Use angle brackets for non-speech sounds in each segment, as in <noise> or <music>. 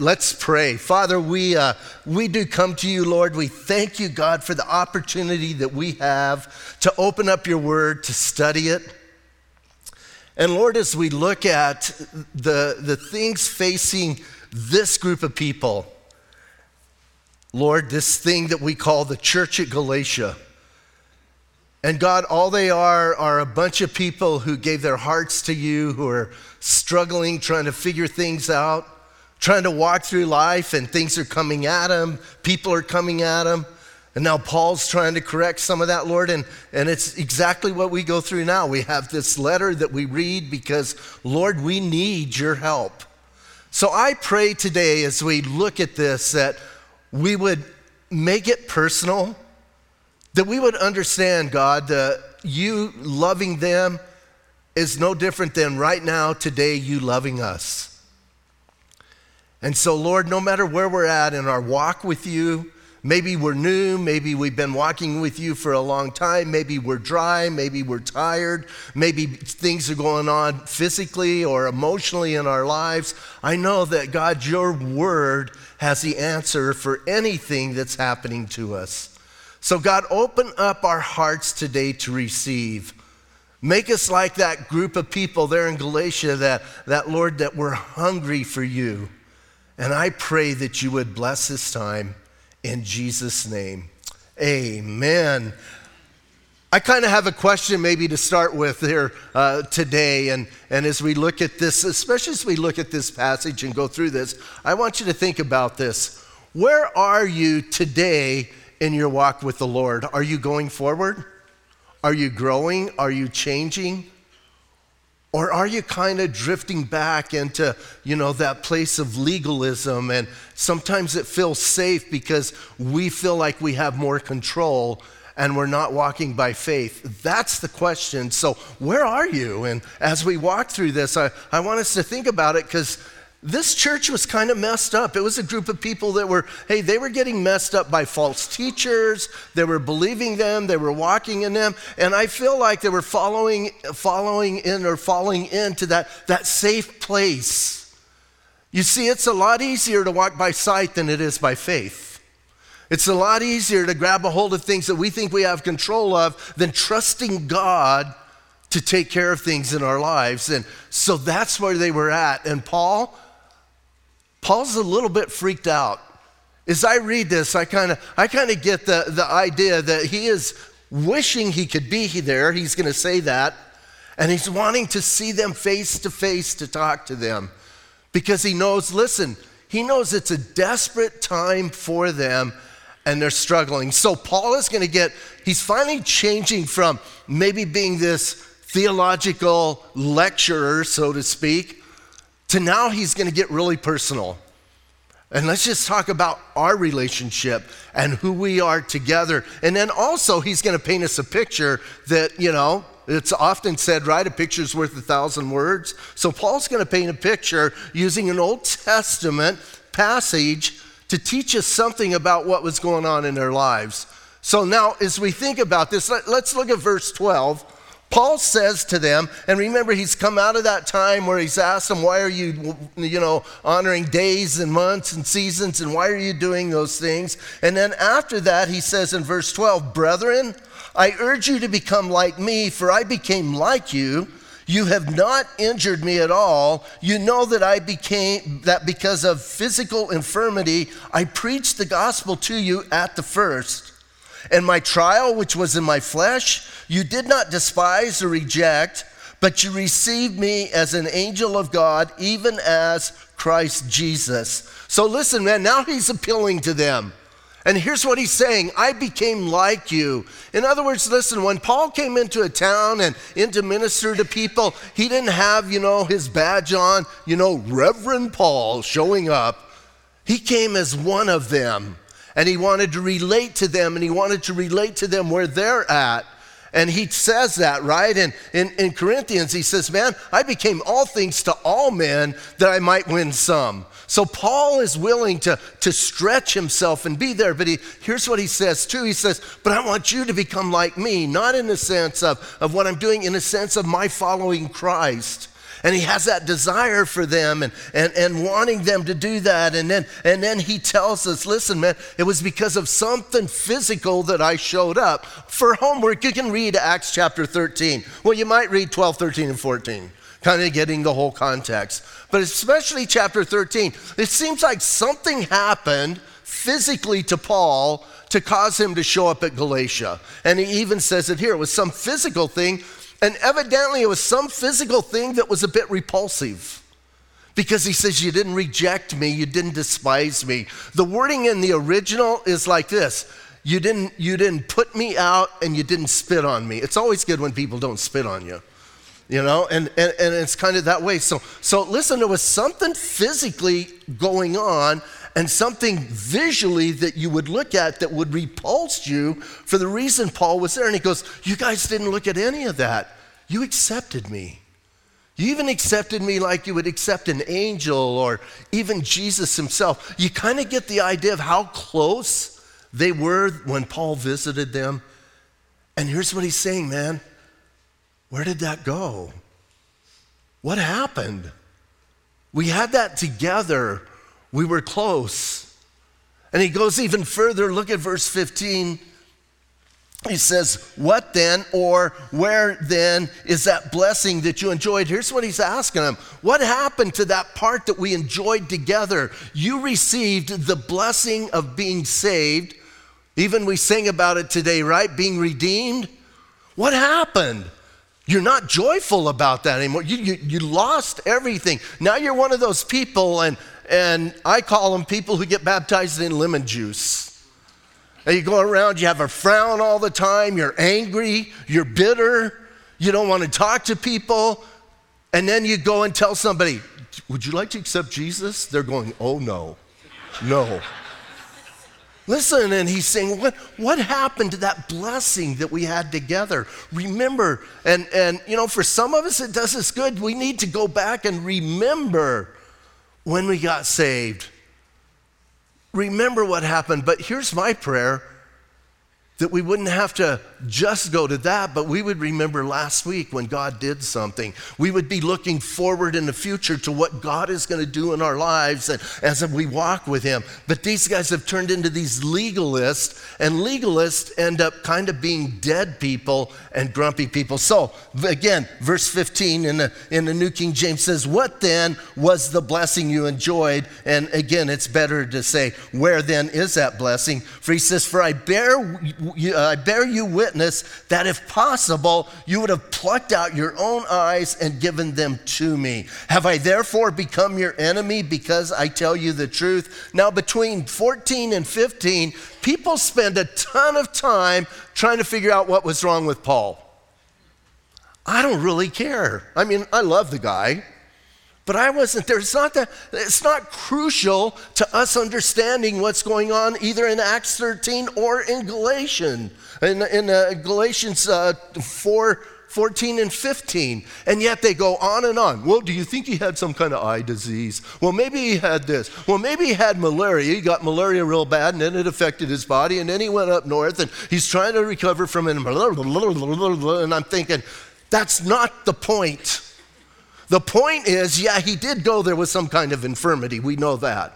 Let's pray. Father, we, uh, we do come to you, Lord. We thank you, God, for the opportunity that we have to open up your word, to study it. And Lord, as we look at the, the things facing this group of people, Lord, this thing that we call the church at Galatia, and God, all they are are a bunch of people who gave their hearts to you, who are struggling, trying to figure things out trying to walk through life and things are coming at him, people are coming at him. And now Paul's trying to correct some of that, Lord, and, and it's exactly what we go through now. We have this letter that we read because, Lord, we need your help. So I pray today as we look at this that we would make it personal, that we would understand, God, that you loving them is no different than right now, today, you loving us. And so, Lord, no matter where we're at in our walk with you, maybe we're new, maybe we've been walking with you for a long time, maybe we're dry, maybe we're tired, maybe things are going on physically or emotionally in our lives. I know that, God, your word has the answer for anything that's happening to us. So, God, open up our hearts today to receive. Make us like that group of people there in Galatia that, that Lord, that we're hungry for you. And I pray that you would bless this time in Jesus' name. Amen. I kind of have a question maybe to start with here uh, today. And, and as we look at this, especially as we look at this passage and go through this, I want you to think about this. Where are you today in your walk with the Lord? Are you going forward? Are you growing? Are you changing? Or are you kind of drifting back into, you know, that place of legalism and sometimes it feels safe because we feel like we have more control and we're not walking by faith? That's the question. So, where are you? And as we walk through this, I, I want us to think about it because this church was kind of messed up. It was a group of people that were, hey, they were getting messed up by false teachers. They were believing them, they were walking in them. And I feel like they were following, following in or falling into that, that safe place. You see, it's a lot easier to walk by sight than it is by faith. It's a lot easier to grab a hold of things that we think we have control of than trusting God to take care of things in our lives. And so that's where they were at. And Paul, Paul's a little bit freaked out. As I read this, I kind of I kind of get the, the idea that he is wishing he could be there. He's going to say that. And he's wanting to see them face to face to talk to them because he knows, listen, he knows it's a desperate time for them and they're struggling. So Paul is going to get, he's finally changing from maybe being this theological lecturer, so to speak, to now he's going to get really personal. And let's just talk about our relationship and who we are together. And then also, he's going to paint us a picture that, you know, it's often said, right? A picture's worth a thousand words. So, Paul's going to paint a picture using an Old Testament passage to teach us something about what was going on in their lives. So, now as we think about this, let, us look at verse 12. Paul says to them, and remember, he's come out of that time where he's asked them, Why are you, you know, honoring days and months and seasons, and why are you doing those things? And then after that, he says in verse 12, Brethren, I urge you to become like me, for I became like you. You have not injured me at all. You know that I became, that because of physical infirmity, I preached the gospel to you at the first. And my trial, which was in my flesh, you did not despise or reject, but you received me as an angel of God, even as Christ Jesus. So listen, man, now he's appealing to them. And here's what he's saying I became like you. In other words, listen, when Paul came into a town and into minister to people, he didn't have, you know, his badge on, you know, Reverend Paul showing up. He came as one of them. And he wanted to relate to them, and he wanted to relate to them where they're at. And he says that, right? And in, in Corinthians, he says, Man, I became all things to all men that I might win some. So Paul is willing to, to stretch himself and be there. But he, here's what he says too. He says, But I want you to become like me, not in the sense of, of what I'm doing, in the sense of my following Christ. And he has that desire for them and, and, and wanting them to do that. And then, and then he tells us listen, man, it was because of something physical that I showed up. For homework, you can read Acts chapter 13. Well, you might read 12, 13, and 14 kind of getting the whole context. But especially chapter 13, it seems like something happened physically to Paul to cause him to show up at Galatia. And he even says it here it was some physical thing, and evidently it was some physical thing that was a bit repulsive. Because he says, You didn't reject me, you didn't despise me. The wording in the original is like this you didn't, you didn't put me out and you didn't spit on me. It's always good when people don't spit on you you know and, and, and it's kind of that way so so listen there was something physically going on and something visually that you would look at that would repulse you for the reason Paul was there. And he goes, You guys didn't look at any of that. You accepted me. You even accepted me like you would accept an angel or even Jesus himself. You kind of get the idea of how close they were when Paul visited them. And here's what he's saying, man. Where did that go? What happened? We had that together. We were close. And he goes even further. Look at verse 15. He says, What then, or where then is that blessing that you enjoyed? Here's what he's asking them What happened to that part that we enjoyed together? You received the blessing of being saved. Even we sing about it today, right? Being redeemed. What happened? You're not joyful about that anymore. You, you, you lost everything. Now you're one of those people, and, and I call them people who get baptized in lemon juice. And you go around, you have a frown all the time, you're angry, you're bitter, you don't want to talk to people. And then you go and tell somebody, Would you like to accept Jesus? They're going, Oh, no, no. Listen, and he's saying, what, what happened to that blessing that we had together? Remember, and, and you know, for some of us it does us good. We need to go back and remember when we got saved. Remember what happened. But here's my prayer that we wouldn't have to just go to that, but we would remember last week when God did something. We would be looking forward in the future to what God is going to do in our lives and as we walk with Him. But these guys have turned into these legalists, and legalists end up kind of being dead people and grumpy people. So, again, verse 15 in the, in the New King James says, What then was the blessing you enjoyed? And again, it's better to say, Where then is that blessing? For he says, For I bear uh, I bear you witness that if possible, you would have plucked out your own eyes and given them to me. Have I therefore become your enemy because I tell you the truth? Now, between 14 and 15, people spend a ton of time trying to figure out what was wrong with Paul. I don't really care. I mean, I love the guy. But I wasn't there. It's not that it's not crucial to us understanding what's going on either in Acts 13 or in Galatians, in, in uh, Galatians uh, 4, 14 and 15. And yet they go on and on. Well, do you think he had some kind of eye disease? Well, maybe he had this. Well, maybe he had malaria. He got malaria real bad and then it affected his body. And then he went up north and he's trying to recover from it. And I'm thinking, that's not the point. The point is, yeah, he did go there with some kind of infirmity. We know that.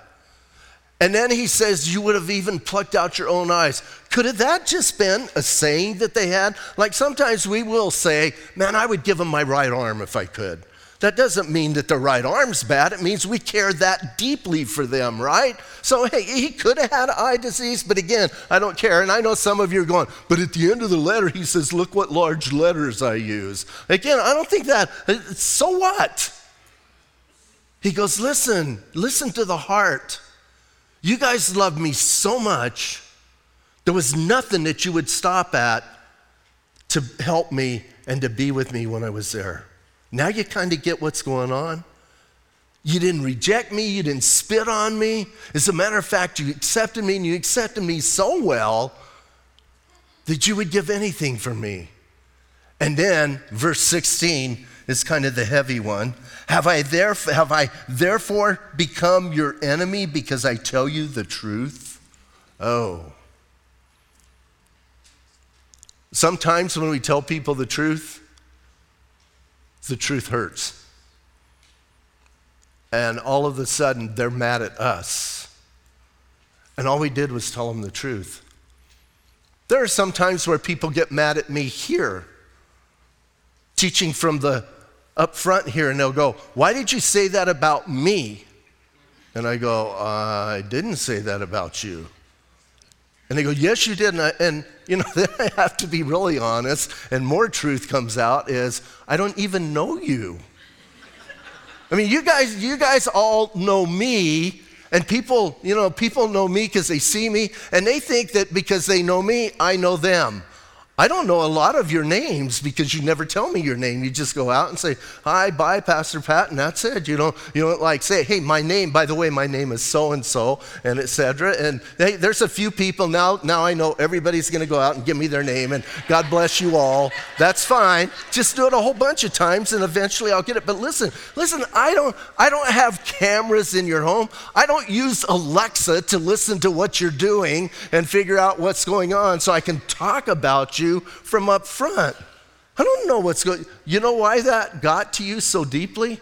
And then he says, You would have even plucked out your own eyes. Could have that just been a saying that they had? Like sometimes we will say, Man, I would give him my right arm if I could. That doesn't mean that the right arm's bad. It means we care that deeply for them, right? So, hey, he could have had eye disease, but again, I don't care. And I know some of you are going, but at the end of the letter, he says, look what large letters I use. Again, I don't think that, uh, so what? He goes, listen, listen to the heart. You guys love me so much, there was nothing that you would stop at to help me and to be with me when I was there. Now you kind of get what's going on. You didn't reject me, you didn't spit on me. As a matter of fact, you accepted me and you accepted me so well that you would give anything for me. And then verse 16 is kind of the heavy one. Have I, therefore, have I therefore become your enemy because I tell you the truth? Oh. Sometimes when we tell people the truth, the truth hurts. and all of a sudden they're mad at us. And all we did was tell them the truth. There are some times where people get mad at me here, teaching from the up front here, and they'll go, Why did you say that about me? And I go, I didn't say that about you. And they go, Yes, you did. And, I, and, you know, <laughs> then I have to be really honest, and more truth comes out is I don't even know you. I mean, you guys, you guys all know me, and people, you know, people know me because they see me, and they think that because they know me, I know them. I don't know a lot of your names because you never tell me your name. You just go out and say, Hi, bye, Pastor Pat, and that's it. You don't, you don't like say, Hey, my name, by the way, my name is so and so, and etc. And hey, there's a few people now, now I know everybody's going to go out and give me their name, and God bless you all. That's fine. Just do it a whole bunch of times, and eventually I'll get it. But listen, listen, I don't, I don't have cameras in your home. I don't use Alexa to listen to what you're doing and figure out what's going on so I can talk about you you from up front. I don't know what's going You know why that got to you so deeply?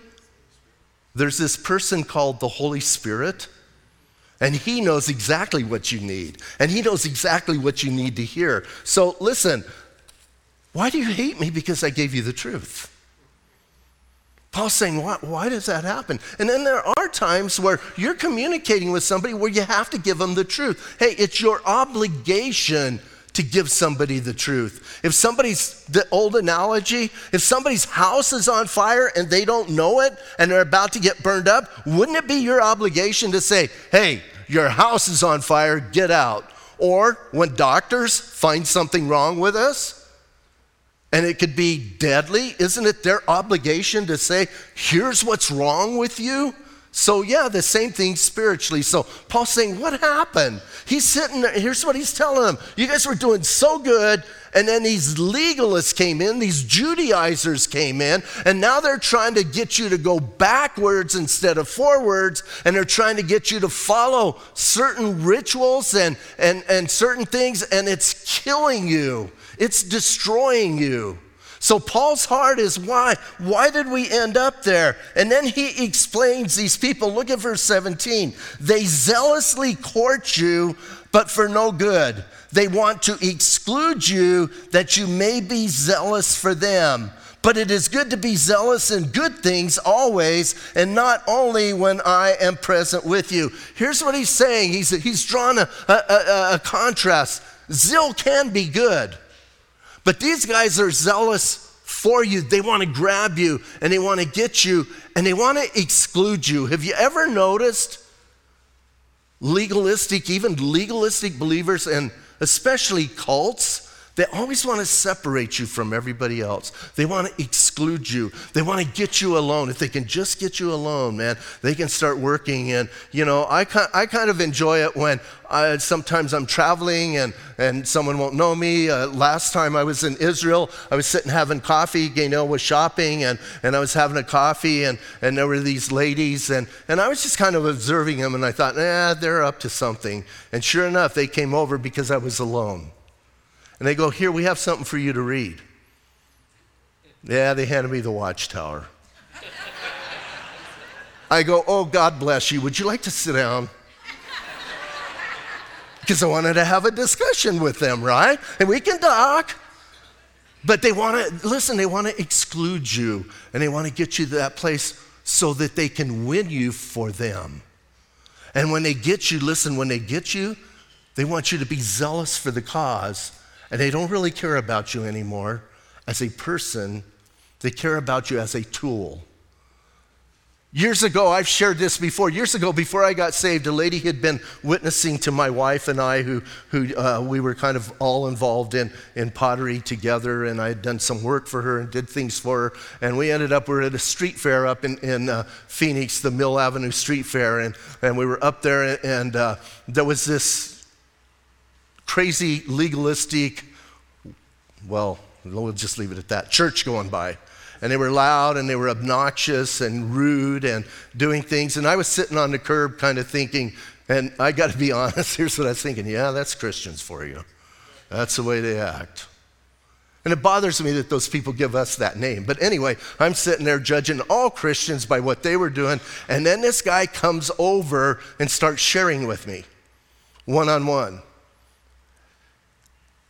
There's this person called the Holy Spirit, and he knows exactly what you need, and he knows exactly what you need to hear. So listen, why do you hate me? Because I gave you the truth. Paul's saying, why, why, does that happen? And then there are times where you're communicating with somebody where you have to give them the truth. Hey, it's your obligation to give somebody the truth. If somebody's, the old analogy, if somebody's house is on fire and they don't know it and they're about to get burned up, wouldn't it be your obligation to say, hey, your house is on fire, get out? Or when doctors find something wrong with us, and it could be deadly, isn't it their obligation to say, here's what's wrong with you? So, yeah, the same thing spiritually. So, Paul's saying, What happened? He's sitting there, here's what he's telling them. You guys were doing so good, and then these legalists came in, these Judaizers came in, and now they're trying to get you to go backwards instead of forwards, and they're trying to get you to follow certain rituals and, and, and certain things, and it's killing you, it's destroying you. So Paul's heart is why? Why did we end up there? And then he explains these people. Look at verse 17. They zealously court you, but for no good. They want to exclude you that you may be zealous for them. But it is good to be zealous in good things always, and not only when I am present with you. Here's what he's saying he's, he's drawn a, a, a, a contrast. Zeal can be good. But these guys are zealous for you. They want to grab you and they want to get you and they want to exclude you. Have you ever noticed legalistic, even legalistic believers, and especially cults? They always want to separate you from everybody else. They want to exclude you. They want to get you alone. If they can just get you alone, man, they can start working. And, you know, I, I kind of enjoy it when I, sometimes I'm traveling and, and someone won't know me. Uh, last time I was in Israel, I was sitting having coffee. Gaynell was shopping and, and I was having a coffee and, and there were these ladies and, and I was just kind of observing them and I thought, nah, they're up to something. And sure enough, they came over because I was alone. And they go, Here, we have something for you to read. Yeah, they handed me the watchtower. I go, Oh, God bless you. Would you like to sit down? Because I wanted to have a discussion with them, right? And we can talk. But they want to, listen, they want to exclude you and they want to get you to that place so that they can win you for them. And when they get you, listen, when they get you, they want you to be zealous for the cause and they don't really care about you anymore as a person, they care about you as a tool. Years ago, I've shared this before. Years ago, before I got saved, a lady had been witnessing to my wife and I, who, who uh, we were kind of all involved in, in pottery together, and I had done some work for her and did things for her. And we ended up, we were at a street fair up in, in uh, Phoenix, the Mill Avenue Street Fair, and, and we were up there, and uh, there was this crazy, legalistic, well, we'll just leave it at that, church going by. And they were loud and they were obnoxious and rude and doing things. And I was sitting on the curb kind of thinking, and I got to be <laughs> honest, here's what I was thinking yeah, that's Christians for you. That's the way they act. And it bothers me that those people give us that name. But anyway, I'm sitting there judging all Christians by what they were doing. And then this guy comes over and starts sharing with me one on one.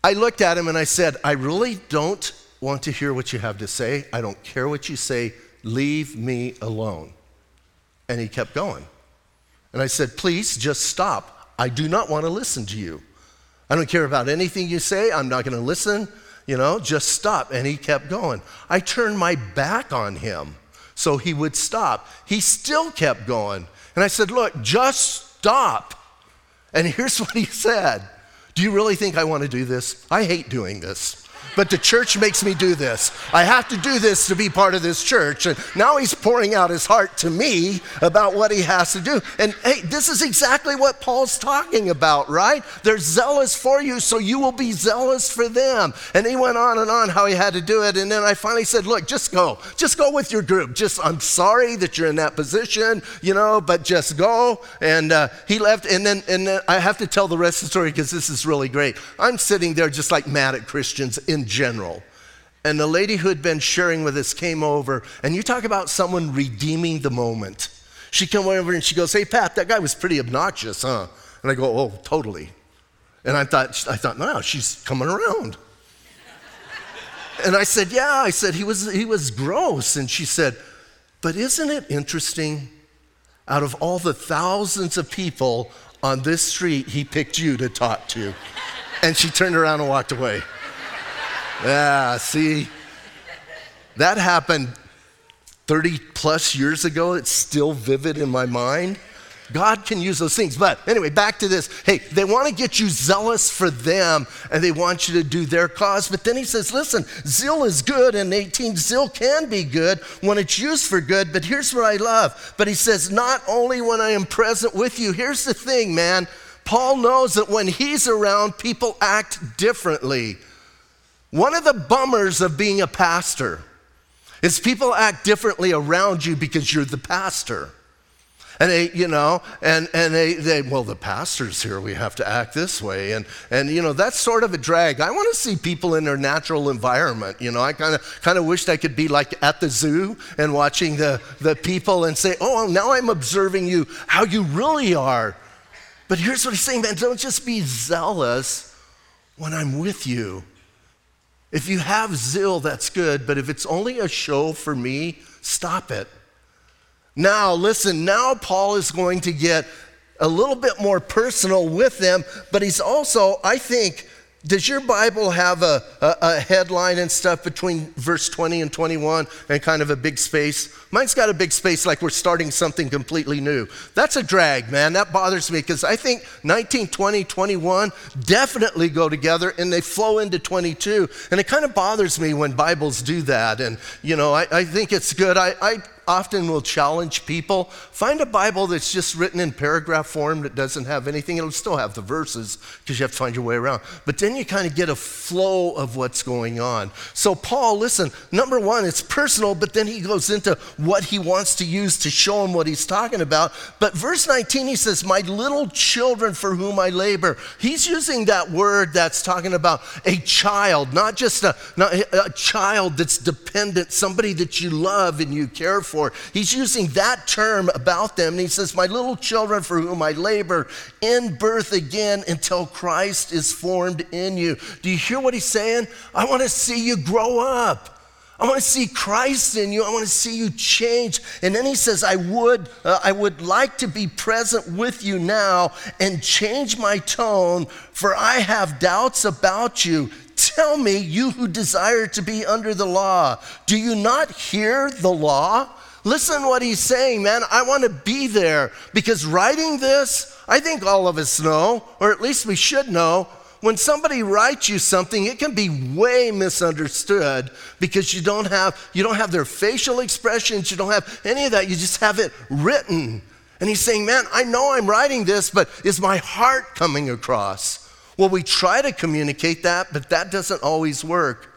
I looked at him and I said, I really don't want to hear what you have to say. I don't care what you say. Leave me alone. And he kept going. And I said, Please just stop. I do not want to listen to you. I don't care about anything you say. I'm not going to listen you know, just stop. And he kept going. I turned my back on him so he would stop. He still kept going. And I said, Look, just stop. And here's <laughs> what he said Do you really think I want to do this? I hate doing this but the church makes me do this. I have to do this to be part of this church. And now he's pouring out his heart to me about what he has to do. And hey, this is exactly what Paul's talking about, right? They're zealous for you, so you will be zealous for them. And he went on and on how he had to do it. And then I finally said, Look, just go. Just go with your group. Just, I'm sorry that you're in that position, you know, but just go. And uh, he left. And then, and then I have to tell the rest of the story because this is really great. I'm sitting there just like mad at Christians general. And the lady who had been sharing with us came over, and you talk about someone redeeming the moment. She came over and she goes, Hey, Pat, that guy was pretty obnoxious, huh? And I go, Oh, totally. And I thought, I thought, no, she's coming around. and I said, Yeah, I said, he was, he was gross. And she said, But isn't it interesting? Out of all the thousands of people on this street, he picked you to talk to. And she turned around and walked away. Yeah, see, that happened 30 plus years ago. It's still vivid in my mind. God can use those things. But anyway, back to this. Hey, they want to get you zealous for them and they want you to do their cause. But then he says, listen, zeal is good. And 18, zeal can be good when it's used for good. But here's what I love. But he says, not only when I am present with you. Here's the thing, man. Paul knows that when he's around, people act differently. One of the bummers of being a pastor is people act differently around you because you're the pastor. And they, you know, and, and they, they, well, the pastor's here, we have to act this way. And, and, you know, that's sort of a drag. I want to see people in their natural environment. You know, I kind of kind of wished I could be like at the zoo and watching the, the people and say, oh, now I'm observing you, how you really are. But here's what he's saying, man, don't just be zealous when I'm with you. If you have zeal, that's good, but if it's only a show for me, stop it. Now, listen, now Paul is going to get a little bit more personal with them, but he's also, I think, does your Bible have a, a, a, headline and stuff between verse 20 and 21 and kind of a big space? Mine's got a big space like we're starting something completely new. That's a drag, man. That bothers me because I think 19, 20, 21 definitely go together and they flow into 22. And it kind of bothers me when Bibles do that. And, you know, I, I think it's good. I, I often will challenge people find a Bible that's just written in paragraph form that doesn't have anything. It'll still have the verses because you have to find your way around. But then you kind of get a flow of what's going on. So, Paul, listen, number one, it's personal, but then he goes into what he wants to use to show him what he's talking about. But verse 19, he says, My little children for whom I labor. He's using that word that's talking about a child, not just a, not a child that's dependent, somebody that you love and you care for for. He's using that term about them. And he says, My little children for whom I labor in birth again until Christ is formed in you. Do you hear what he's saying? I want to see you grow up. I want to see Christ in you. I want to see you change. And then he says, I would, uh, I would like to be present with you now and change my tone, for I have doubts about you. Tell me, you who desire to be under the law, do you not hear the law? Listen what he's saying, man. I want to be there because writing this, I think all of us know, or at least we should know, when somebody writes you something, it can be way misunderstood because you don't have you don't have their facial expressions, you don't have any of that. You just have it written. And he's saying, "Man, I know I'm writing this, but is my heart coming across?" Well, we try to communicate that, but that doesn't always work.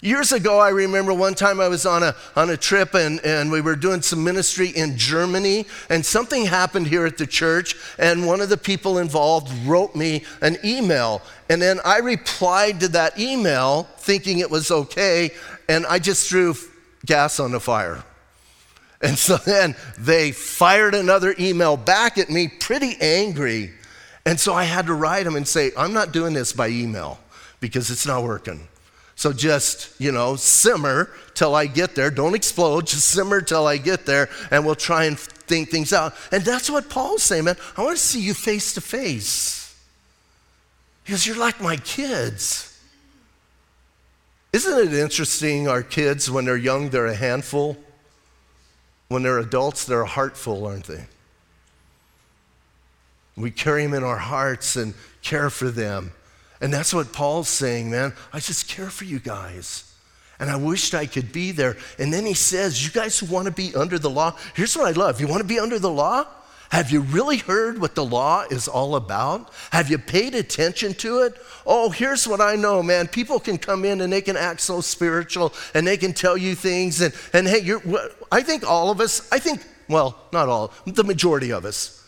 Years ago, I remember one time I was on a, on a trip and, and we were doing some ministry in Germany, and something happened here at the church, and one of the people involved wrote me an email. And then I replied to that email thinking it was okay, and I just threw gas on the fire. And so then they fired another email back at me, pretty angry. And so I had to write them and say, I'm not doing this by email because it's not working. So just, you know, simmer till I get there. Don't explode, just simmer till I get there, and we'll try and think things out. And that's what Paul's saying, man. I want to see you face to face. Because you're like my kids. Isn't it interesting, our kids, when they're young, they're a handful? When they're adults, they're a heartful, aren't they? We carry them in our hearts and care for them. And that's what Paul's saying, man. I just care for you guys. And I wished I could be there. And then he says, You guys who want to be under the law, here's what I love. You want to be under the law? Have you really heard what the law is all about? Have you paid attention to it? Oh, here's what I know, man. People can come in and they can act so spiritual and they can tell you things. And, and hey, you're, I think all of us, I think, well, not all, the majority of us,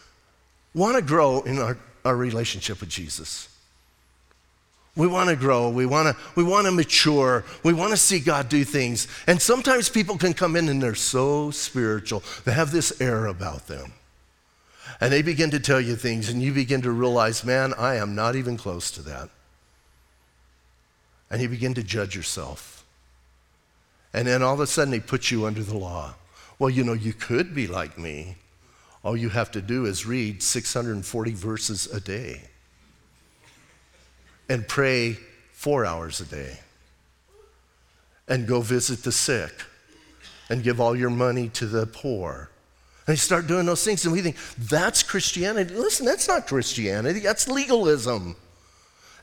want to grow in our, our relationship with Jesus. We want to grow. We want to, we want to mature. We want to see God do things. And sometimes people can come in and they're so spiritual. They have this air about them. And they begin to tell you things, and you begin to realize, man, I am not even close to that. And you begin to judge yourself. And then all of a sudden, they put you under the law. Well, you know, you could be like me. All you have to do is read 640 verses a day and pray four hours a day and go visit the sick and give all your money to the poor. And they start doing those things, and we think, that's Christianity. Listen, that's not Christianity, that's legalism.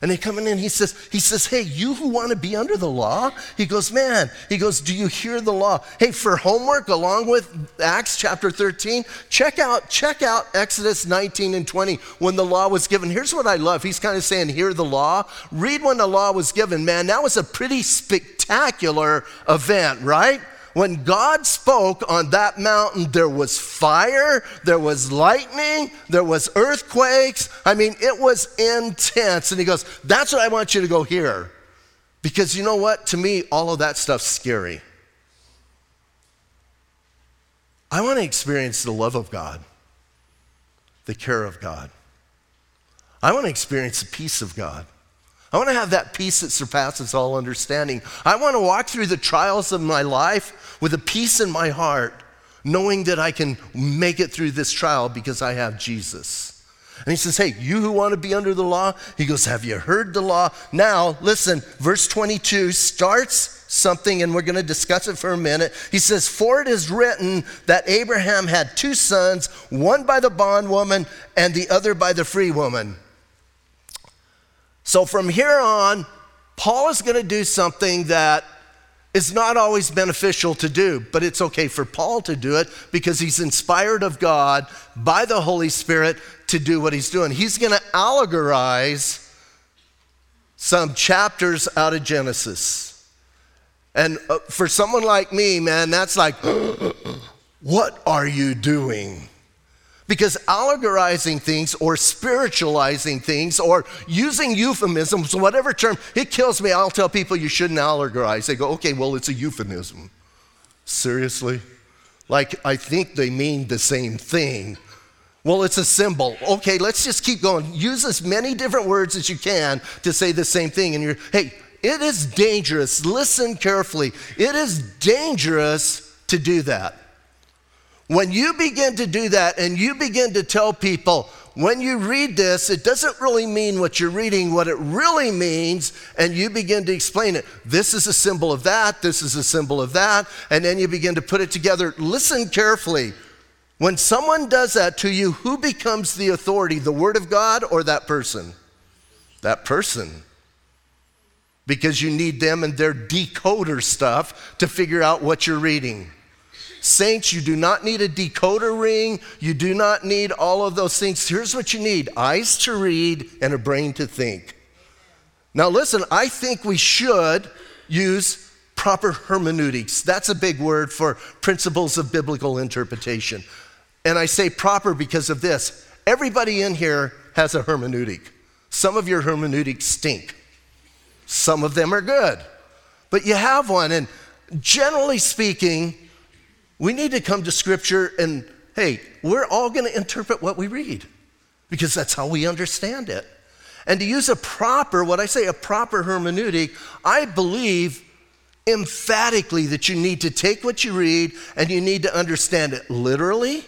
And they come in he says, he says, hey, you who want to be under the law? He goes, man, he goes, do you hear the law? Hey, for homework along with Acts chapter 13, check out, check out Exodus 19 and 20 when the law was given. Here's what I love. He's kind of saying, hear the law. Read when the law was given. Man, that was a pretty spectacular event, right? When God spoke on that mountain, there was fire, there was lightning, there was earthquakes. I mean, it was intense. And he goes, That's what I want you to go hear. Because you know what? To me, all of that stuff's scary. I want to experience the love of God, the care of God. I want to experience the peace of God. I want to have that peace that surpasses all understanding. I want to walk through the trials of my life with a peace in my heart, knowing that I can make it through this trial because I have Jesus. And he says, Hey, you who want to be under the law, he goes, Have you heard the law? Now, listen, verse 22 starts something, and we're going to discuss it for a minute. He says, For it is written that Abraham had two sons, one by the bondwoman and the other by the free woman. So from here on, Paul is going to do something that is not always beneficial to do, but it's okay for Paul to do it because he's inspired of God by the Holy Spirit to do what he's doing. He's going to allegorize some chapters out of Genesis. And uh, for someone like me, man, that's like, <gasps> what are you doing? Because allegorizing things or spiritualizing things or using euphemisms, whatever term, it kills me. I'll tell people you shouldn't allegorize. They go, okay, well, it's a euphemism. Seriously? Like, I think they mean the same thing. Well, it's a symbol. Okay, let's just keep going. Use as many different words as you can to say the same thing. And you're, hey, it is dangerous. Listen carefully. It is dangerous to do that. When you begin to do that and you begin to tell people, when you read this, it doesn't really mean what you're reading, what it really means, and you begin to explain it. This is a symbol of that, this is a symbol of that, and then you begin to put it together. Listen carefully. When someone does that to you, who becomes the authority, the Word of God or that person? That person. Because you need them and their decoder stuff to figure out what you're reading. Saints, you do not need a decoder ring. You do not need all of those things. Here's what you need eyes to read and a brain to think. Now, listen, I think we should use proper hermeneutics. That's a big word for principles of biblical interpretation. And I say proper because of this. Everybody in here has a hermeneutic. Some of your hermeneutics stink, some of them are good, but you have one. And generally speaking, we need to come to Scripture and, hey, we're all going to interpret what we read because that's how we understand it. And to use a proper, what I say, a proper hermeneutic, I believe emphatically that you need to take what you read and you need to understand it literally,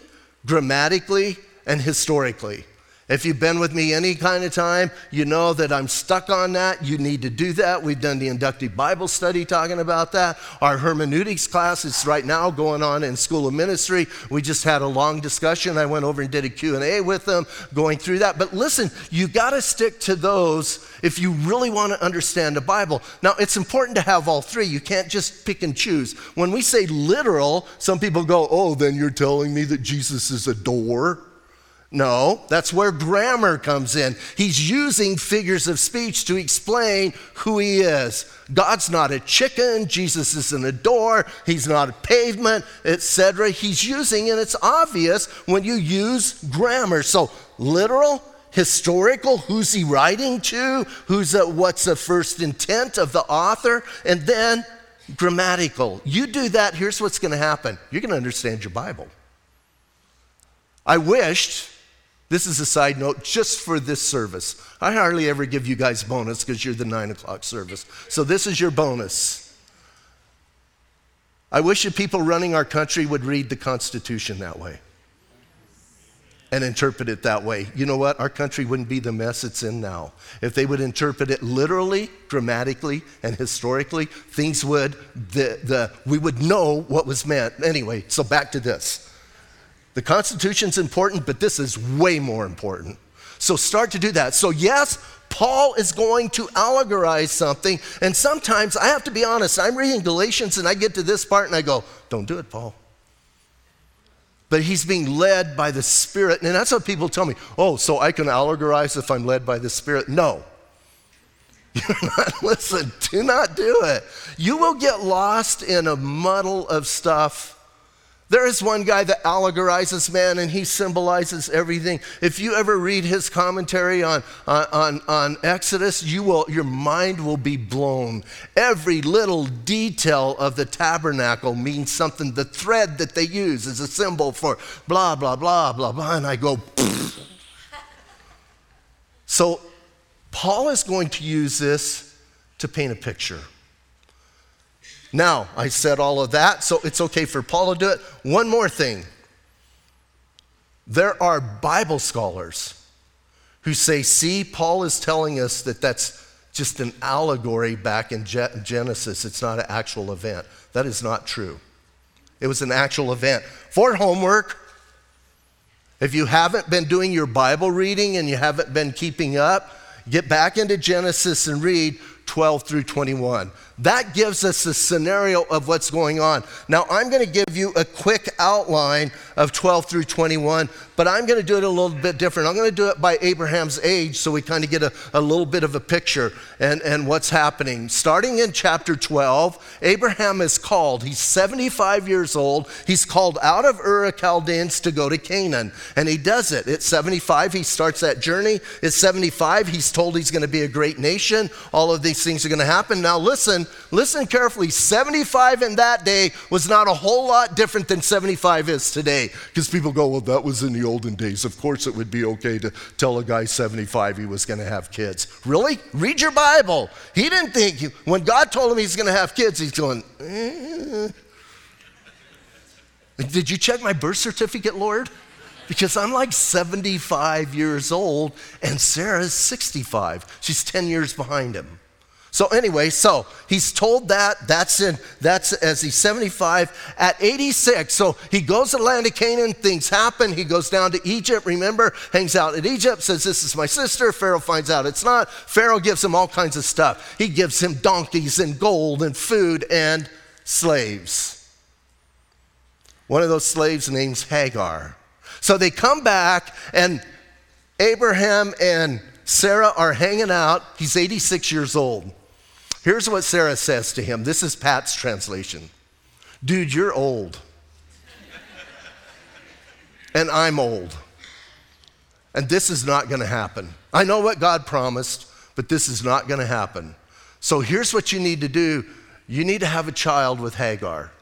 grammatically, and historically. If you've been with me any kind of time, you know that I'm stuck on that. You need to do that. We've done the inductive Bible study talking about that. Our hermeneutics class is right now going on in School of Ministry. We just had a long discussion. I went over and did a Q&A with them going through that. But listen, you got to stick to those if you really want to understand the Bible. Now, it's important to have all three. You can't just pick and choose. When we say literal, some people go, "Oh, then you're telling me that Jesus is a door?" No, that's where grammar comes in. He's using figures of speech to explain who he is. God's not a chicken, Jesus isn't a door, he's not a pavement, etc. He's using, and it's obvious when you use grammar. So, literal, historical, who's he writing to? Who's a, what's the first intent of the author? And then grammatical. You do that, here's what's going to happen. You're going to understand your Bible. I wished this is a side note just for this service. I hardly ever give you guys bonus because you're the nine o'clock service. So this is your bonus. I wish the people running our country would read the Constitution that way and interpret it that way. You know what? Our country wouldn't be the mess it's in now. If they would interpret it literally, grammatically, and historically, things would, the, the, we would know what was meant. Anyway, so back to this. The Constitution's important, but this is way more important. So start to do that. So, yes, Paul is going to allegorize something, and sometimes I have to be honest, I'm reading Galatians and I get to this part and I go, Don't do it, Paul. But he's being led by the Spirit, and that's what people tell me. Oh, so I can allegorize if I'm led by the Spirit? No. <laughs> Listen, do not do it. You will get lost in a muddle of stuff there is one guy that allegorizes man and he symbolizes everything. If you ever read his commentary on, on, on Exodus, you will, your mind will be blown. Every little detail of the tabernacle means something. The thread that they use is a symbol for blah, blah, blah, blah, blah. And I go, <laughs> so Paul is going to use this to paint a picture. Now, I said all of that, so it's okay for Paul to do it. One more thing there are Bible scholars who say, see, Paul is telling us that that's just an allegory back in Genesis. It's not an actual event. That is not true. It was an actual event. For homework, if you haven't been doing your Bible reading and you haven't been keeping up, get back into Genesis and read 12 through 21. That gives us a scenario of what's going on. Now, I'm going to give you a quick outline of 12 through 21, but I'm going to do it a little bit different. I'm going to do it by Abraham's age so we kind of get a, a little bit of a picture and, and what's happening. Starting in chapter 12, Abraham is called. He's 75 years old. He's called out of Ur of Chaldeans to go to Canaan, and he does it. At 75, he starts that journey. At 75, he's told he's going to be a great nation. All of these things are going to happen. Now, listen Listen carefully 75 in that day was not a whole lot different than 75 is today. Because people go, well, that was in the olden days. Of course, it would be okay to tell a guy 75 he was going to have kids. Really? Read your Bible. He didn't think, when God told him he's going to have kids, he's going, eh. Did you check my birth certificate, Lord? Because I'm like 75 years old and Sarah's 65. She's 10 years behind him. So anyway, so he's told that. That's in that's as he's 75. At 86, so he goes to the land of Canaan. Things happen. He goes down to Egypt. Remember, hangs out at Egypt. Says this is my sister. Pharaoh finds out it's not. Pharaoh gives him all kinds of stuff. He gives him donkeys and gold and food and slaves. One of those slaves names Hagar. So they come back and Abraham and Sarah are hanging out. He's 86 years old. Here's what Sarah says to him. This is Pat's translation Dude, you're old. and I'm old. And this is not going to happen. I know what God promised, but this is not going to happen. So here's what you need to do you need to have a child with Hagar.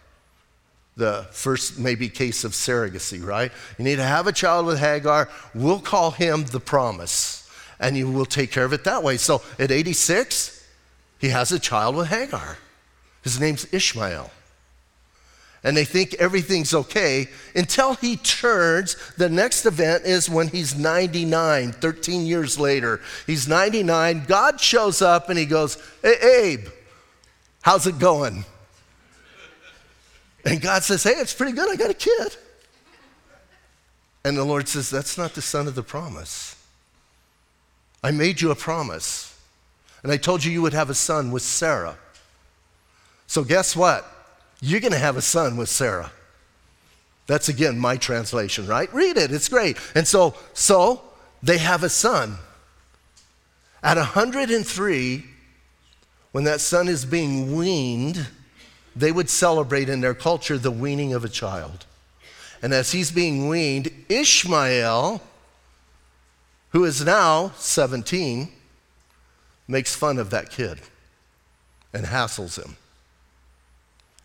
The first, maybe, case of surrogacy, right? You need to have a child with Hagar. We'll call him the promise, and you will take care of it that way. So at 86, he has a child with Hagar. His name's Ishmael and they think everything's okay until he turns. The next event is when he's 99, 13 years later. He's 99. God shows up and he goes, Hey, Abe, how's it going? And God says, Hey, it's pretty good. I got a kid. And the Lord says, That's not the son of the promise. I made you a promise. And I told you you would have a son with Sarah. So, guess what? You're going to have a son with Sarah. That's again my translation, right? Read it, it's great. And so, so they have a son. At 103, when that son is being weaned, they would celebrate in their culture the weaning of a child. And as he's being weaned, Ishmael, who is now 17, makes fun of that kid and hassles him.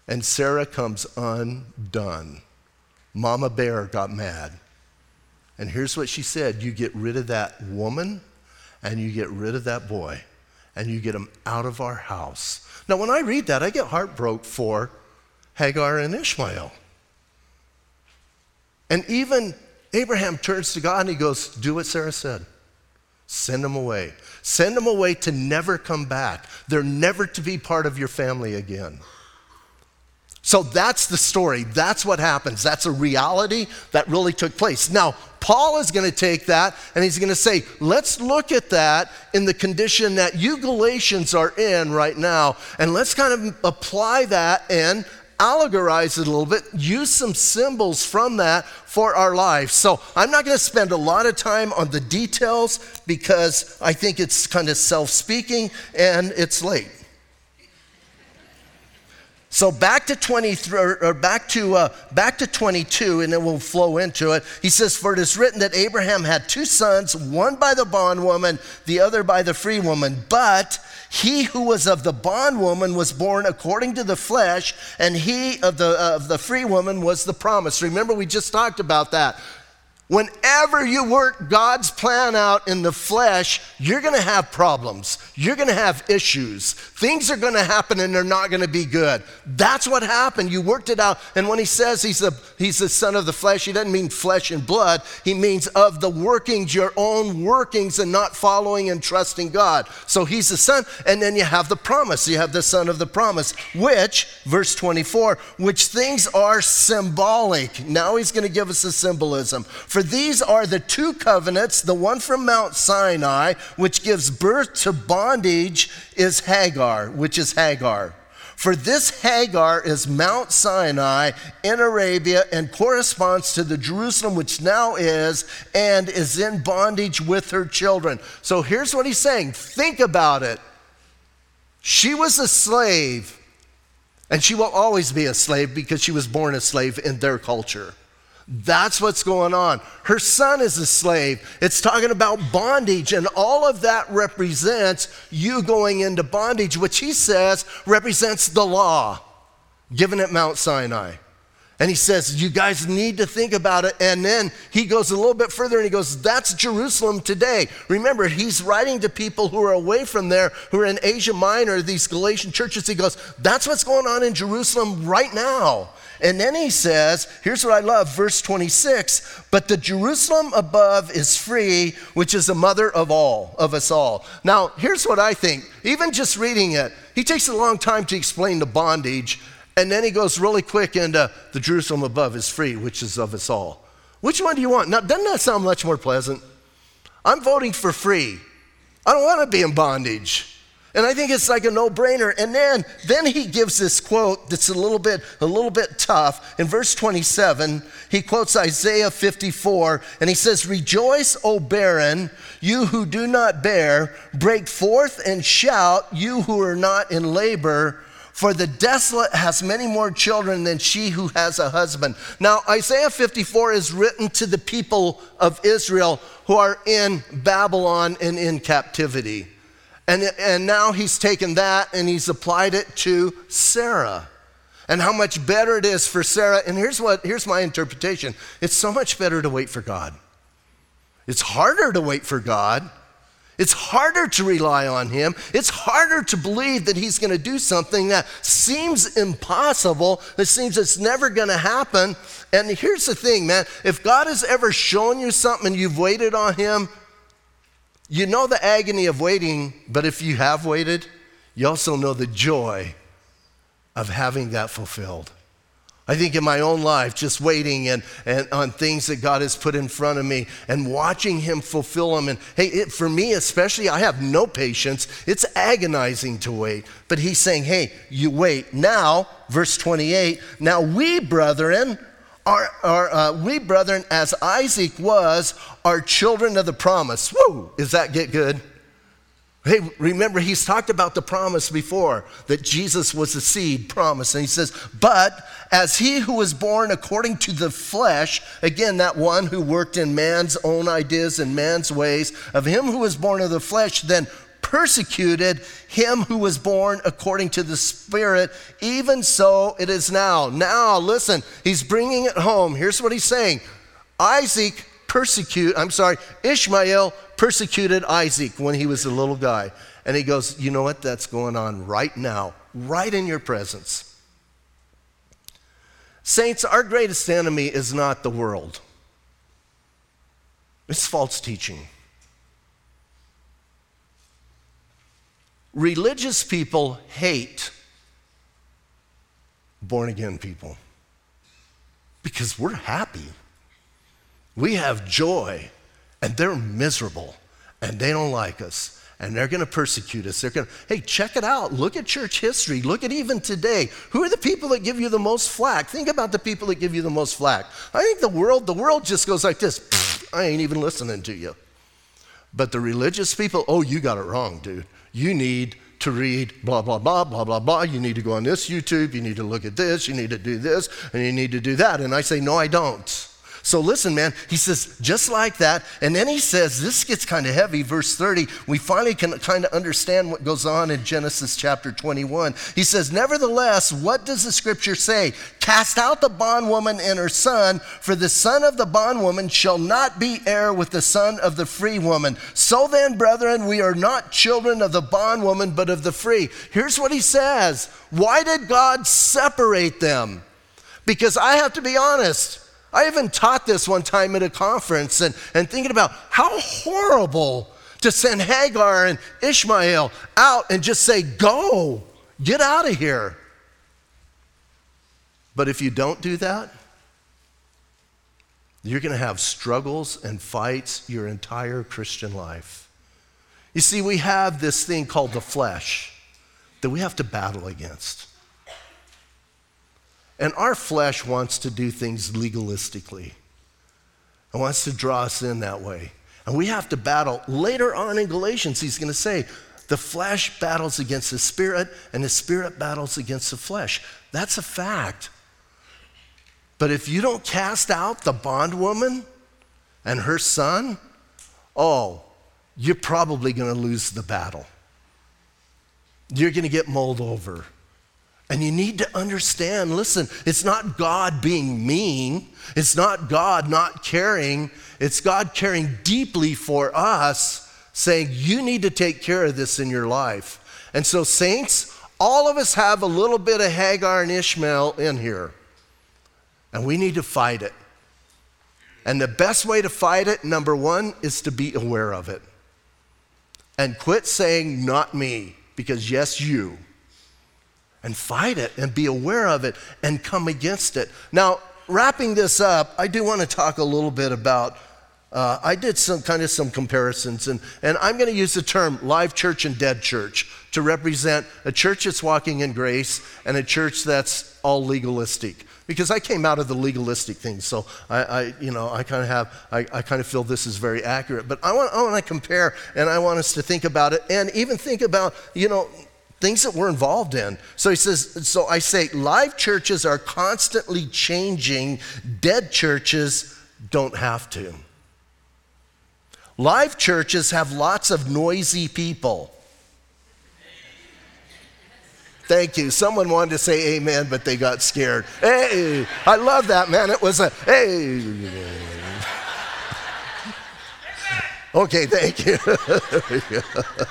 And Sarah comes undone. Mama Bear got mad. And here's what she said You get rid of that woman, and you get rid of that boy, and you get them out of our house. Now, when I read that, I get heartbroken for Hagar and Ishmael. And even Abraham turns to God and he goes, Do what Sarah said. Send them away. Send them away to never come back. They're never to be part of your family again. So that's the story. That's what happens. That's a reality that really took place. Now, Paul is going to take that and he's going to say, let's look at that in the condition that you Galatians are in right now, and let's kind of apply that and allegorize it a little bit, use some symbols from that for our life. So I'm not going to spend a lot of time on the details because I think it's kind of self speaking and it's late. So back to 23, or back to, uh, back to 22, and then we'll flow into it. He says, For it is written that Abraham had two sons, one by the bondwoman, the other by the free woman. But he who was of the bondwoman was born according to the flesh, and he of the, uh, of the free woman was the promise. Remember, we just talked about that. Whenever you work God's plan out in the flesh, you're going to have problems. You're going to have issues. Things are going to happen and they're not going to be good. That's what happened. You worked it out. And when he says he's the, he's the son of the flesh, he doesn't mean flesh and blood. He means of the workings, your own workings, and not following and trusting God. So he's the son. And then you have the promise. You have the son of the promise, which, verse 24, which things are symbolic. Now he's going to give us a symbolism. For these are the two covenants. The one from Mount Sinai, which gives birth to bondage, is Hagar, which is Hagar. For this Hagar is Mount Sinai in Arabia and corresponds to the Jerusalem which now is and is in bondage with her children. So here's what he's saying think about it. She was a slave, and she will always be a slave because she was born a slave in their culture. That's what's going on. Her son is a slave. It's talking about bondage, and all of that represents you going into bondage, which he says represents the law given at Mount Sinai. And he says, You guys need to think about it. And then he goes a little bit further and he goes, That's Jerusalem today. Remember, he's writing to people who are away from there, who are in Asia Minor, these Galatian churches. He goes, That's what's going on in Jerusalem right now. And then he says, here's what I love, verse 26 But the Jerusalem above is free, which is the mother of all, of us all. Now, here's what I think. Even just reading it, he takes a long time to explain the bondage, and then he goes really quick into the Jerusalem above is free, which is of us all. Which one do you want? Now, doesn't that sound much more pleasant? I'm voting for free. I don't want to be in bondage. And I think it's like a no-brainer. And then, then he gives this quote that's a little bit, a little bit tough. In verse 27, he quotes Isaiah 54, and he says, Rejoice, O barren, you who do not bear, break forth and shout, you who are not in labor. For the desolate has many more children than she who has a husband. Now, Isaiah 54 is written to the people of Israel who are in Babylon and in captivity. And, and now he's taken that and he's applied it to Sarah and how much better it is for Sarah. And here's what here's my interpretation. It's so much better to wait for God. It's harder to wait for God. It's harder to rely on him. It's harder to believe that he's going to do something that seems impossible, that seems it's never going to happen. And here's the thing, man, if God has ever shown you something and you've waited on him, you know the agony of waiting, but if you have waited, you also know the joy of having that fulfilled. I think in my own life, just waiting and, and on things that God has put in front of me and watching Him fulfill them. And hey, it, for me especially, I have no patience. It's agonizing to wait. But He's saying, hey, you wait. Now, verse 28, now we, brethren, are, are uh, we, brethren, as Isaac was, are children of the promise. Woo! Does that get good? Hey, remember, he's talked about the promise before that Jesus was the seed promise. And he says, But as he who was born according to the flesh, again, that one who worked in man's own ideas and man's ways, of him who was born of the flesh, then persecuted him who was born according to the Spirit, even so it is now. Now, listen, he's bringing it home. Here's what he's saying Isaac persecute, I'm sorry, Ishmael persecuted Isaac when he was a little guy. And he goes, You know what? That's going on right now, right in your presence. Saints, our greatest enemy is not the world, it's false teaching. Religious people hate born again people because we're happy. We have joy, and they're miserable, and they don't like us, and they're going to persecute us. They're going to, hey, check it out. Look at church history. Look at even today. Who are the people that give you the most flack? Think about the people that give you the most flack. I think the world, the world just goes like this I ain't even listening to you. But the religious people, oh, you got it wrong, dude. You need to read blah, blah, blah, blah, blah, blah. You need to go on this YouTube. You need to look at this. You need to do this. And you need to do that. And I say, no, I don't. So listen, man, he says, just like that. And then he says, this gets kind of heavy, verse 30. We finally can kind of understand what goes on in Genesis chapter 21. He says, Nevertheless, what does the scripture say? Cast out the bondwoman and her son, for the son of the bondwoman shall not be heir with the son of the free woman. So then, brethren, we are not children of the bondwoman, but of the free. Here's what he says Why did God separate them? Because I have to be honest. I even taught this one time at a conference and, and thinking about how horrible to send Hagar and Ishmael out and just say, Go, get out of here. But if you don't do that, you're going to have struggles and fights your entire Christian life. You see, we have this thing called the flesh that we have to battle against. And our flesh wants to do things legalistically. It wants to draw us in that way. And we have to battle. Later on in Galatians, he's going to say, the flesh battles against the spirit, and the spirit battles against the flesh. That's a fact. But if you don't cast out the bondwoman and her son, oh, you're probably going to lose the battle. You're going to get mulled over. And you need to understand listen, it's not God being mean, it's not God not caring, it's God caring deeply for us, saying, You need to take care of this in your life. And so, saints, all of us have a little bit of Hagar and Ishmael in here, and we need to fight it. And the best way to fight it, number one, is to be aware of it. And quit saying, Not me, because yes, you and fight it and be aware of it and come against it. Now, wrapping this up, I do want to talk a little bit about. Uh, I did some kind of some comparisons, and, and I'm going to use the term live church and dead church to represent a church that's walking in grace and a church that's all legalistic. Because I came out of the legalistic thing, so I, I you know, I kind of have, I, I kind of feel this is very accurate. But I want, I want to compare, and I want us to think about it, and even think about, you know, things that we're involved in. So he says, so I say, live churches are constantly changing, dead churches don't have to. Live churches have lots of noisy people. Thank you. Someone wanted to say amen, but they got scared. Hey, I love that, man. It was a hey. Okay, thank you.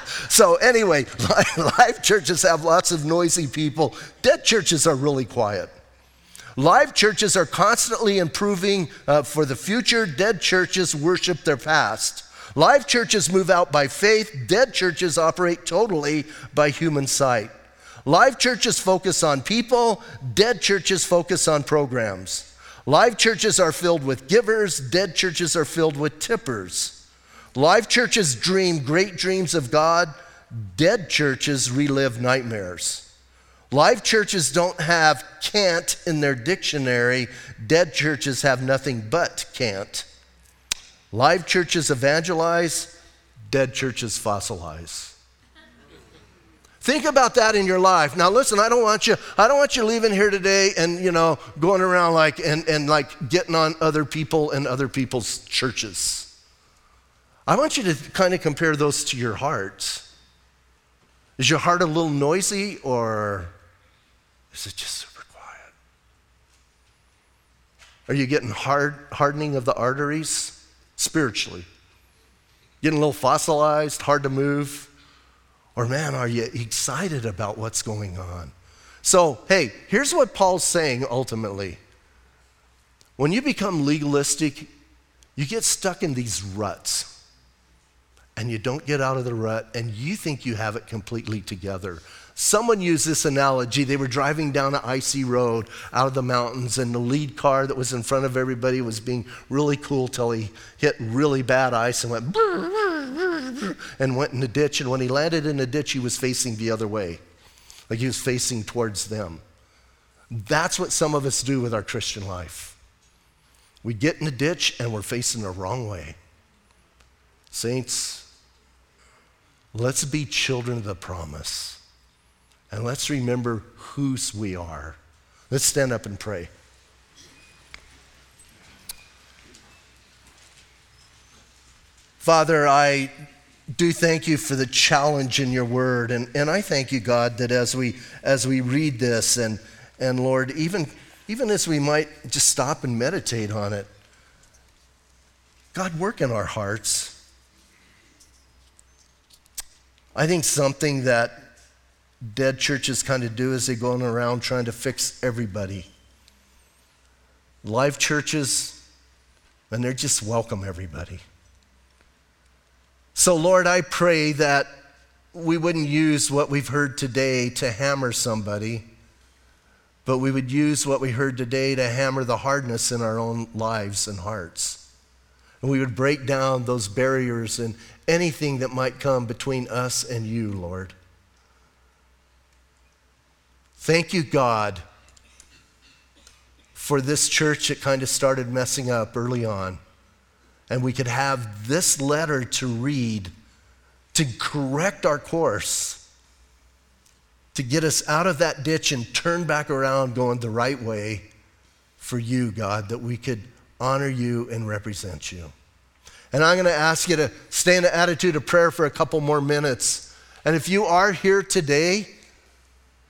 <laughs> so, anyway, <laughs> live churches have lots of noisy people. Dead churches are really quiet. Live churches are constantly improving uh, for the future. Dead churches worship their past. Live churches move out by faith. Dead churches operate totally by human sight. Live churches focus on people. Dead churches focus on programs. Live churches are filled with givers. Dead churches are filled with tippers. Live churches dream great dreams of God, dead churches relive nightmares. Live churches don't have can't in their dictionary, dead churches have nothing but can't. Live churches evangelize, dead churches fossilize. Think about that in your life. Now listen, I don't want you, I don't want you leaving here today and you know going around like and, and like getting on other people and other people's churches. I want you to kind of compare those to your heart. Is your heart a little noisy or is it just super quiet? Are you getting hard, hardening of the arteries spiritually? Getting a little fossilized, hard to move? Or, man, are you excited about what's going on? So, hey, here's what Paul's saying ultimately. When you become legalistic, you get stuck in these ruts and you don't get out of the rut and you think you have it completely together. Someone used this analogy. They were driving down an icy road out of the mountains, and the lead car that was in front of everybody was being really cool till he hit really bad ice and went <laughs> and went in the ditch. And when he landed in the ditch, he was facing the other way, like he was facing towards them. That's what some of us do with our Christian life. We get in the ditch and we're facing the wrong way. Saints, Let's be children of the promise. And let's remember whose we are. Let's stand up and pray. Father, I do thank you for the challenge in your word. And, and I thank you, God, that as we, as we read this, and, and Lord, even, even as we might just stop and meditate on it, God, work in our hearts. I think something that dead churches kind of do is they go around trying to fix everybody. Live churches, and they're just welcome everybody. So, Lord, I pray that we wouldn't use what we've heard today to hammer somebody, but we would use what we heard today to hammer the hardness in our own lives and hearts. And we would break down those barriers and anything that might come between us and you, Lord. Thank you, God, for this church that kind of started messing up early on. And we could have this letter to read to correct our course, to get us out of that ditch and turn back around going the right way for you, God, that we could honor you and represent you. And I'm going to ask you to stay in the attitude of prayer for a couple more minutes. And if you are here today,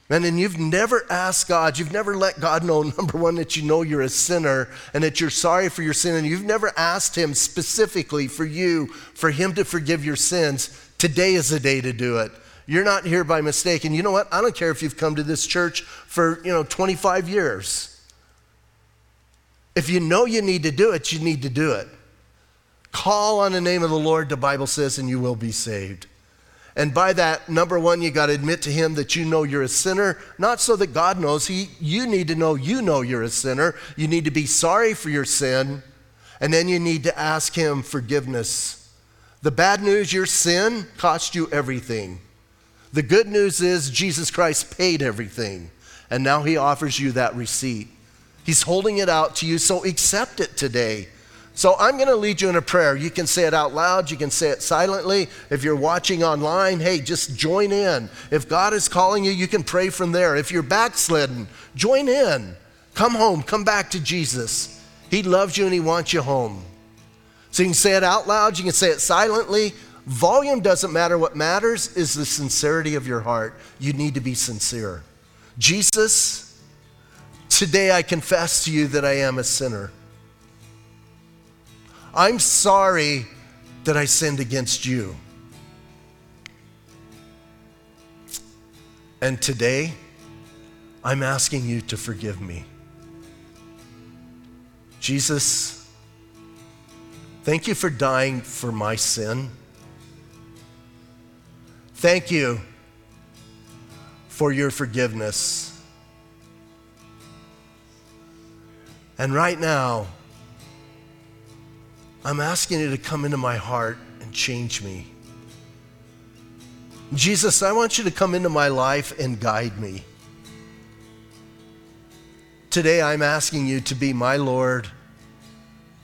and you've never asked God, you've never let God know, <laughs> number one, that you know you're a sinner and that you're sorry for your sin, and you've never asked Him specifically for you, for Him to forgive your sins, today is the day to do it. You're not here by mistake. And you know what? I don't care if you've come to this church for, you know, 25 years. If you know you need to do it, you need to do it. Call on the name of the Lord, the Bible says, and you will be saved. And by that, number one, you got to admit to him that you know you're a sinner, not so that God knows. He, you need to know you know you're a sinner. You need to be sorry for your sin, and then you need to ask him forgiveness. The bad news your sin cost you everything. The good news is Jesus Christ paid everything, and now he offers you that receipt. He's holding it out to you, so accept it today. So I'm going to lead you in a prayer. You can say it out loud, you can say it silently. If you're watching online, hey, just join in. If God is calling you, you can pray from there. If you're backslidden, join in. Come home, come back to Jesus. He loves you and He wants you home. So you can say it out loud, you can say it silently. Volume doesn't matter. What matters is the sincerity of your heart. You need to be sincere. Jesus, today I confess to you that I am a sinner. I'm sorry that I sinned against you. And today, I'm asking you to forgive me. Jesus, thank you for dying for my sin. Thank you for your forgiveness. And right now, I'm asking you to come into my heart and change me. Jesus, I want you to come into my life and guide me. Today, I'm asking you to be my Lord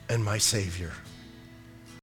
and my Savior.